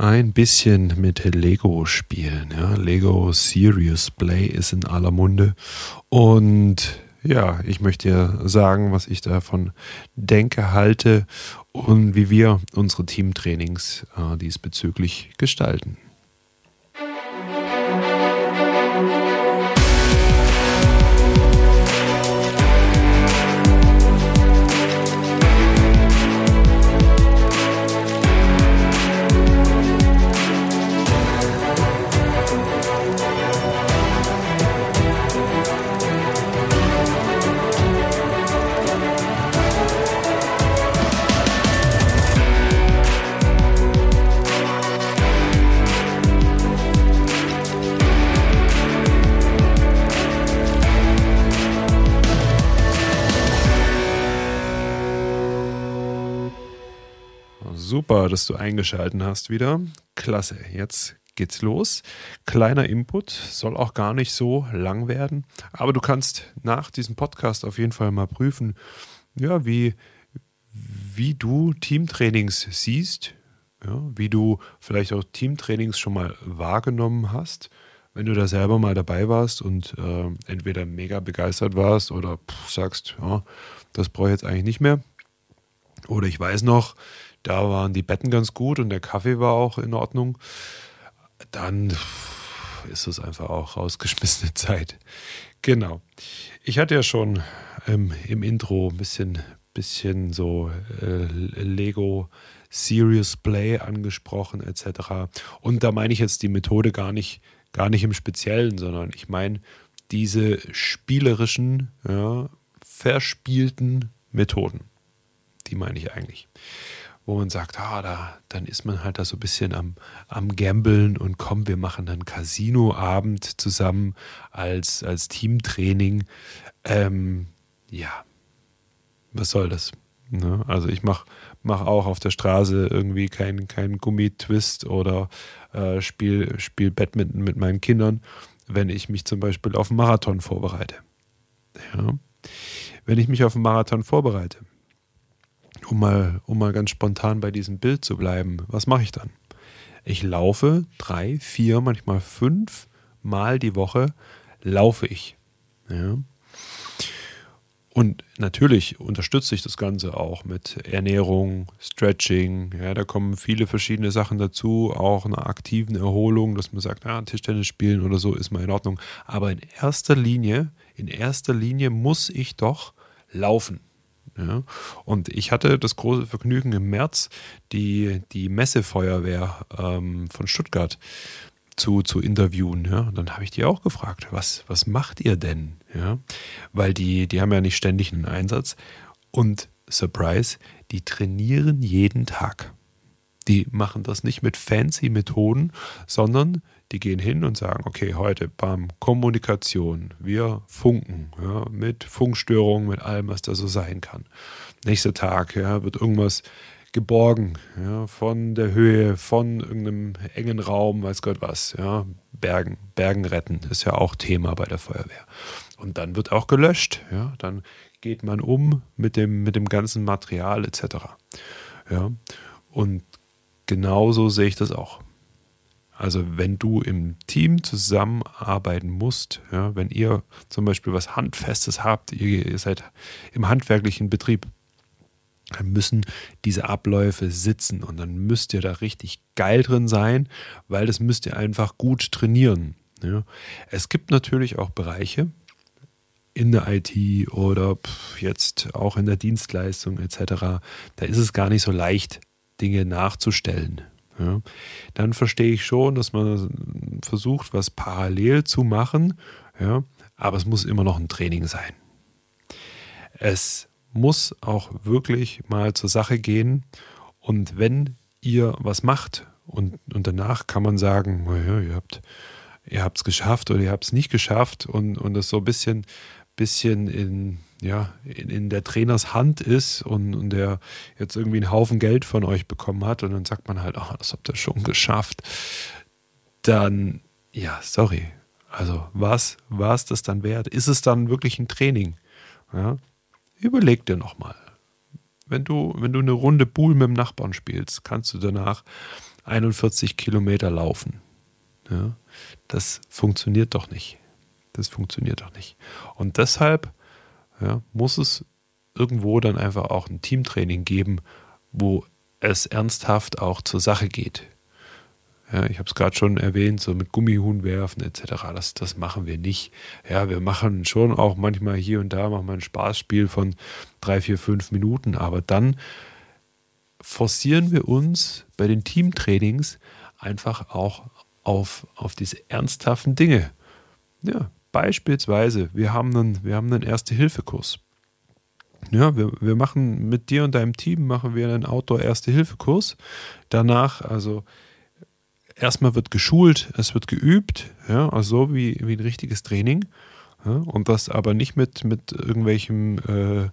ein bisschen mit Lego spielen. Ja? Lego Serious Play ist in aller Munde. Und ja, ich möchte dir sagen, was ich davon denke, halte und wie wir unsere Teamtrainings äh, diesbezüglich gestalten. Super, dass du eingeschalten hast wieder. Klasse. Jetzt geht's los. Kleiner Input, soll auch gar nicht so lang werden, aber du kannst nach diesem Podcast auf jeden Fall mal prüfen, ja, wie, wie du Teamtrainings siehst, ja, wie du vielleicht auch Teamtrainings schon mal wahrgenommen hast, wenn du da selber mal dabei warst und äh, entweder mega begeistert warst oder pff, sagst, ja, das brauche ich jetzt eigentlich nicht mehr. Oder ich weiß noch, da waren die Betten ganz gut und der Kaffee war auch in Ordnung. Dann ist es einfach auch rausgeschmissene Zeit. Genau. Ich hatte ja schon ähm, im Intro ein bisschen, bisschen so äh, Lego Serious Play angesprochen etc. Und da meine ich jetzt die Methode gar nicht, gar nicht im Speziellen, sondern ich meine diese spielerischen, ja, verspielten Methoden. Die meine ich eigentlich wo man sagt, ah, da, dann ist man halt da so ein bisschen am, am Gambeln und komm, wir machen dann Casino-Abend zusammen als, als Teamtraining. Ähm, ja, was soll das? Ne? Also ich mache mach auch auf der Straße irgendwie keinen kein Gummitwist oder äh, spiel, spiel Badminton mit meinen Kindern, wenn ich mich zum Beispiel auf einen Marathon vorbereite. Ja. Wenn ich mich auf einen Marathon vorbereite, um mal, um mal ganz spontan bei diesem Bild zu bleiben, was mache ich dann? Ich laufe drei, vier, manchmal fünf Mal die Woche laufe ich. Ja. Und natürlich unterstütze ich das Ganze auch mit Ernährung, Stretching. Ja, da kommen viele verschiedene Sachen dazu, auch einer aktiven Erholung, dass man sagt, ah, Tischtennis spielen oder so ist mal in Ordnung. Aber in erster Linie, in erster Linie muss ich doch laufen. Ja. Und ich hatte das große Vergnügen im März, die, die Messefeuerwehr ähm, von Stuttgart zu, zu interviewen. Ja. Und dann habe ich die auch gefragt, was, was macht ihr denn? Ja. Weil die, die haben ja nicht ständig einen Einsatz. Und Surprise, die trainieren jeden Tag. Die machen das nicht mit fancy Methoden, sondern die gehen hin und sagen, okay, heute bam, Kommunikation, wir funken, ja, mit Funkstörungen, mit allem, was da so sein kann. Nächster Tag, ja, wird irgendwas geborgen, ja, von der Höhe, von irgendeinem engen Raum, weiß Gott was, ja, Bergen, Bergen retten, ist ja auch Thema bei der Feuerwehr. Und dann wird auch gelöscht, ja, dann geht man um mit dem, mit dem ganzen Material etc. Ja, und genauso sehe ich das auch. Also wenn du im Team zusammenarbeiten musst, ja, wenn ihr zum Beispiel was Handfestes habt, ihr, seid im handwerklichen Betrieb, dann müssen diese Abläufe sitzen und dann müsst ihr da richtig geil drin sein, weil das müsst ihr einfach gut trainieren. Ja. Es gibt natürlich auch Bereiche in der IT oder jetzt auch in der Dienstleistung etc. Da ist es gar nicht so leicht, Dinge nachzustellen ja, dann verstehe ich schon, dass man versucht, was parallel zu machen, ja, aber es muss immer noch ein Training sein. Es muss auch wirklich mal zur Sache gehen. Und wenn ihr was macht und, und danach kann man sagen, naja, ihr habt ihr es geschafft oder ihr habt es nicht geschafft und, und das so ein bisschen, bisschen in ja, in, in, der Trainers Hand ist und, und der jetzt irgendwie einen Haufen Geld von euch bekommen hat und dann sagt man halt, ach, das habt ihr schon geschafft, dann, ja, sorry. Also, was war es das dann wert? Ist es dann wirklich ein Training? Ja? Überleg dir nochmal. Wenn du, wenn du eine Runde Pool mit dem Nachbarn spielst, kannst du danach 41 Kilometer laufen. Ja, das funktioniert doch nicht. Das funktioniert doch nicht. Und deshalb ja, muss es irgendwo dann einfach auch ein Teamtraining geben, wo es ernsthaft auch zur Sache geht. Ja, ich habe es gerade schon erwähnt, so mit Gummihuhn werfen etc. Das, das machen wir nicht. Ja, wir machen schon auch manchmal hier und da machen wir ein Spaßspiel von drei, vier, fünf Minuten, aber dann forcieren wir uns bei den Teamtrainings einfach auch auf, auf diese ernsthaften Dinge. Ja, beispielsweise, wir haben einen, wir haben einen Erste-Hilfe-Kurs. Ja, wir, wir machen mit dir und deinem Team machen wir einen Outdoor-Erste-Hilfe-Kurs. Danach, also erstmal wird geschult, es wird geübt, ja, also so wie, wie ein richtiges Training. Ja, und das aber nicht mit, mit irgendwelchem äh,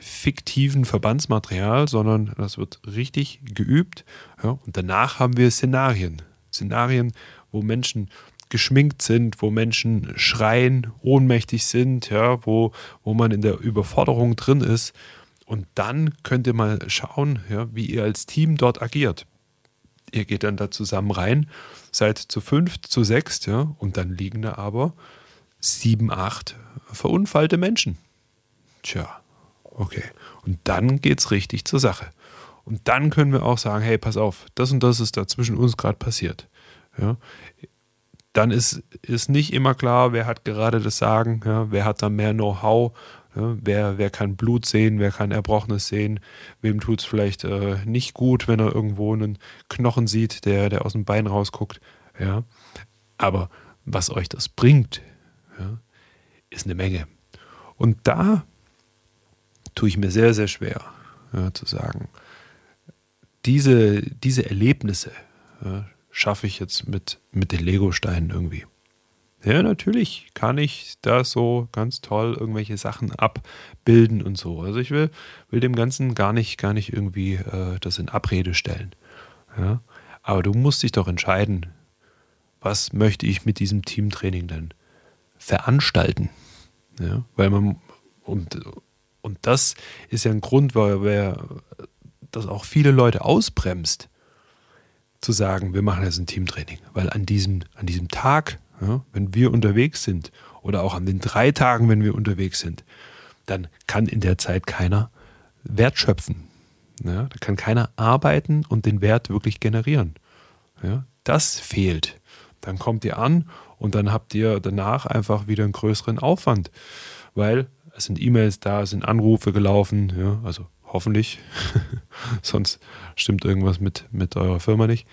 fiktiven Verbandsmaterial, sondern das wird richtig geübt. Ja, und danach haben wir Szenarien. Szenarien, wo Menschen geschminkt sind, wo Menschen schreien, ohnmächtig sind, ja, wo, wo man in der Überforderung drin ist. Und dann könnt ihr mal schauen, ja, wie ihr als Team dort agiert. Ihr geht dann da zusammen rein, seid zu fünft, zu sechst, ja, und dann liegen da aber sieben, acht verunfallte Menschen. Tja, okay. Und dann geht's richtig zur Sache. Und dann können wir auch sagen, hey, pass auf, das und das ist da zwischen uns gerade passiert. Ja. Dann ist, ist nicht immer klar, wer hat gerade das Sagen, ja, wer hat da mehr Know-how, ja, wer, wer kann Blut sehen, wer kann Erbrochenes sehen, wem tut es vielleicht äh, nicht gut, wenn er irgendwo einen Knochen sieht, der, der aus dem Bein rausguckt. Ja. Aber was euch das bringt, ja, ist eine Menge. Und da tue ich mir sehr, sehr schwer ja, zu sagen, diese, diese Erlebnisse ja, schaffe ich jetzt mit, mit den Lego-Steinen irgendwie. Ja, natürlich kann ich da so ganz toll irgendwelche Sachen abbilden und so. Also ich will, will dem Ganzen gar nicht, gar nicht irgendwie äh, das in Abrede stellen. Ja? Aber du musst dich doch entscheiden, was möchte ich mit diesem Teamtraining denn veranstalten? Ja? Weil man, und, und das ist ja ein Grund, weil wer das auch viele Leute ausbremst, zu sagen, wir machen jetzt ein Teamtraining. Weil an diesem, an diesem Tag ja, wenn wir unterwegs sind oder auch an den drei Tagen, wenn wir unterwegs sind, dann kann in der Zeit keiner Wert schöpfen. Ja, da kann keiner arbeiten und den Wert wirklich generieren. Ja, das fehlt. Dann kommt ihr an und dann habt ihr danach einfach wieder einen größeren Aufwand, weil es sind E-Mails da, es sind Anrufe gelaufen, ja, also hoffentlich, sonst stimmt irgendwas mit, mit eurer Firma nicht.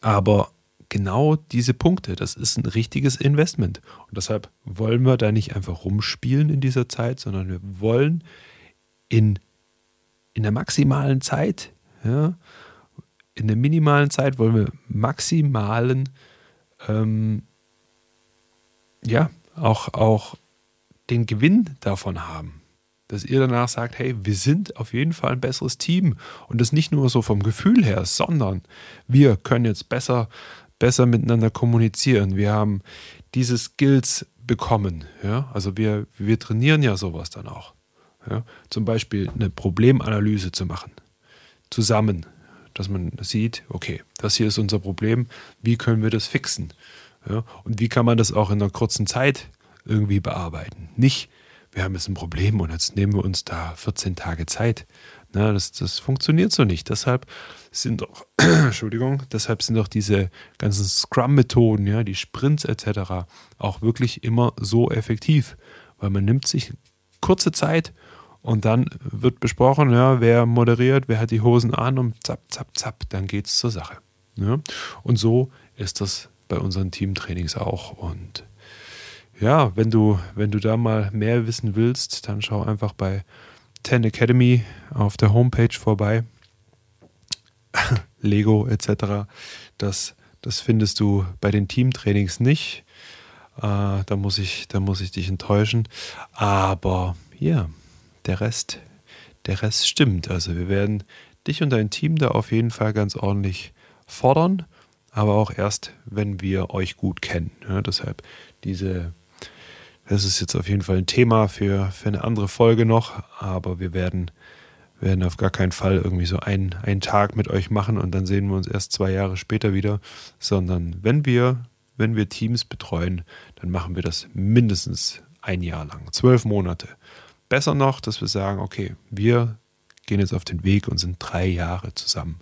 Aber genau diese Punkte. Das ist ein richtiges Investment. Und deshalb wollen wir da nicht einfach rumspielen in dieser Zeit, sondern wir wollen in, in der maximalen Zeit, ja, in der minimalen Zeit wollen wir maximalen, ähm, ja, auch, auch den Gewinn davon haben. Dass ihr danach sagt, hey, wir sind auf jeden Fall ein besseres Team. Und das nicht nur so vom Gefühl her, sondern wir können jetzt besser besser miteinander kommunizieren. Wir haben diese Skills bekommen. Ja? Also wir, wir trainieren ja sowas dann auch. Ja? Zum Beispiel eine Problemanalyse zu machen. Zusammen. Dass man sieht, okay, das hier ist unser Problem, wie können wir das fixen? Ja? Und wie kann man das auch in einer kurzen Zeit irgendwie bearbeiten? Nicht, wir haben jetzt ein Problem und jetzt nehmen wir uns da 14 Tage Zeit. Na, das, das funktioniert so nicht. Deshalb sind auch, Entschuldigung, deshalb sind auch diese ganzen Scrum-Methoden, ja, die Sprints etc. auch wirklich immer so effektiv, weil man nimmt sich kurze Zeit und dann wird besprochen, ja, wer moderiert, wer hat die Hosen an und zapp, zapp, zapp, dann geht es zur Sache. Ja. Und so ist das bei unseren Teamtrainings auch. Und ja, wenn du, wenn du da mal mehr wissen willst, dann schau einfach bei Ten Academy auf der Homepage vorbei. Lego etc. Das, das findest du bei den Teamtrainings nicht. Äh, da, muss ich, da muss ich dich enttäuschen. Aber ja, der Rest, der Rest stimmt. Also wir werden dich und dein Team da auf jeden Fall ganz ordentlich fordern, aber auch erst, wenn wir euch gut kennen. Ja, deshalb diese das ist jetzt auf jeden Fall ein Thema für, für eine andere Folge noch, aber wir werden, werden auf gar keinen Fall irgendwie so einen, einen Tag mit euch machen und dann sehen wir uns erst zwei Jahre später wieder, sondern wenn wir, wenn wir Teams betreuen, dann machen wir das mindestens ein Jahr lang, zwölf Monate. Besser noch, dass wir sagen, okay, wir gehen jetzt auf den Weg und sind drei Jahre zusammen.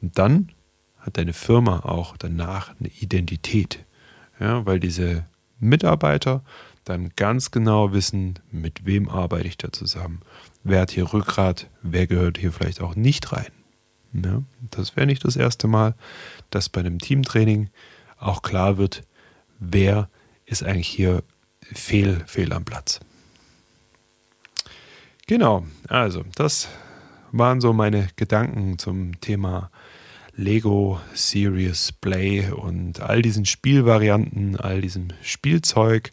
Und dann hat deine Firma auch danach eine Identität. Ja, weil diese Mitarbeiter dann ganz genau wissen, mit wem arbeite ich da zusammen. Wer hat hier Rückgrat, wer gehört hier vielleicht auch nicht rein. Ja, das wäre nicht das erste Mal, dass bei einem Teamtraining auch klar wird, wer ist eigentlich hier fehl, fehl am Platz. Genau, also das waren so meine Gedanken zum Thema Lego Serious Play und all diesen Spielvarianten, all diesem Spielzeug,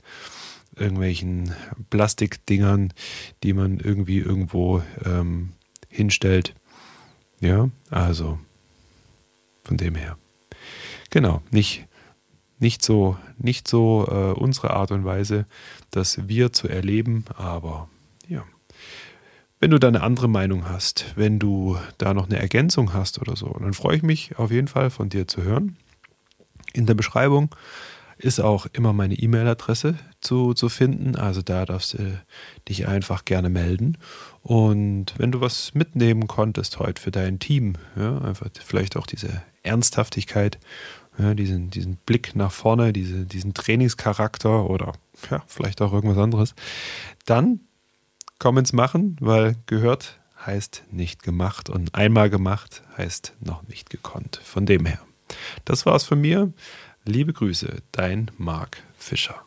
irgendwelchen Plastikdingern, die man irgendwie irgendwo ähm, hinstellt. Ja, also von dem her. Genau, nicht, nicht so, nicht so äh, unsere Art und Weise, das wir zu erleben, aber ja. Wenn du da eine andere Meinung hast, wenn du da noch eine Ergänzung hast oder so, dann freue ich mich auf jeden Fall von dir zu hören. In der Beschreibung ist auch immer meine E-Mail-Adresse zu, zu finden. Also da darfst du dich einfach gerne melden. Und wenn du was mitnehmen konntest heute für dein Team, ja, einfach vielleicht auch diese Ernsthaftigkeit, ja, diesen, diesen Blick nach vorne, diese, diesen Trainingscharakter oder ja, vielleicht auch irgendwas anderes, dann komm ins Machen, weil gehört heißt nicht gemacht und einmal gemacht heißt noch nicht gekonnt. Von dem her. Das war's von mir. Liebe Grüße, dein Marc Fischer.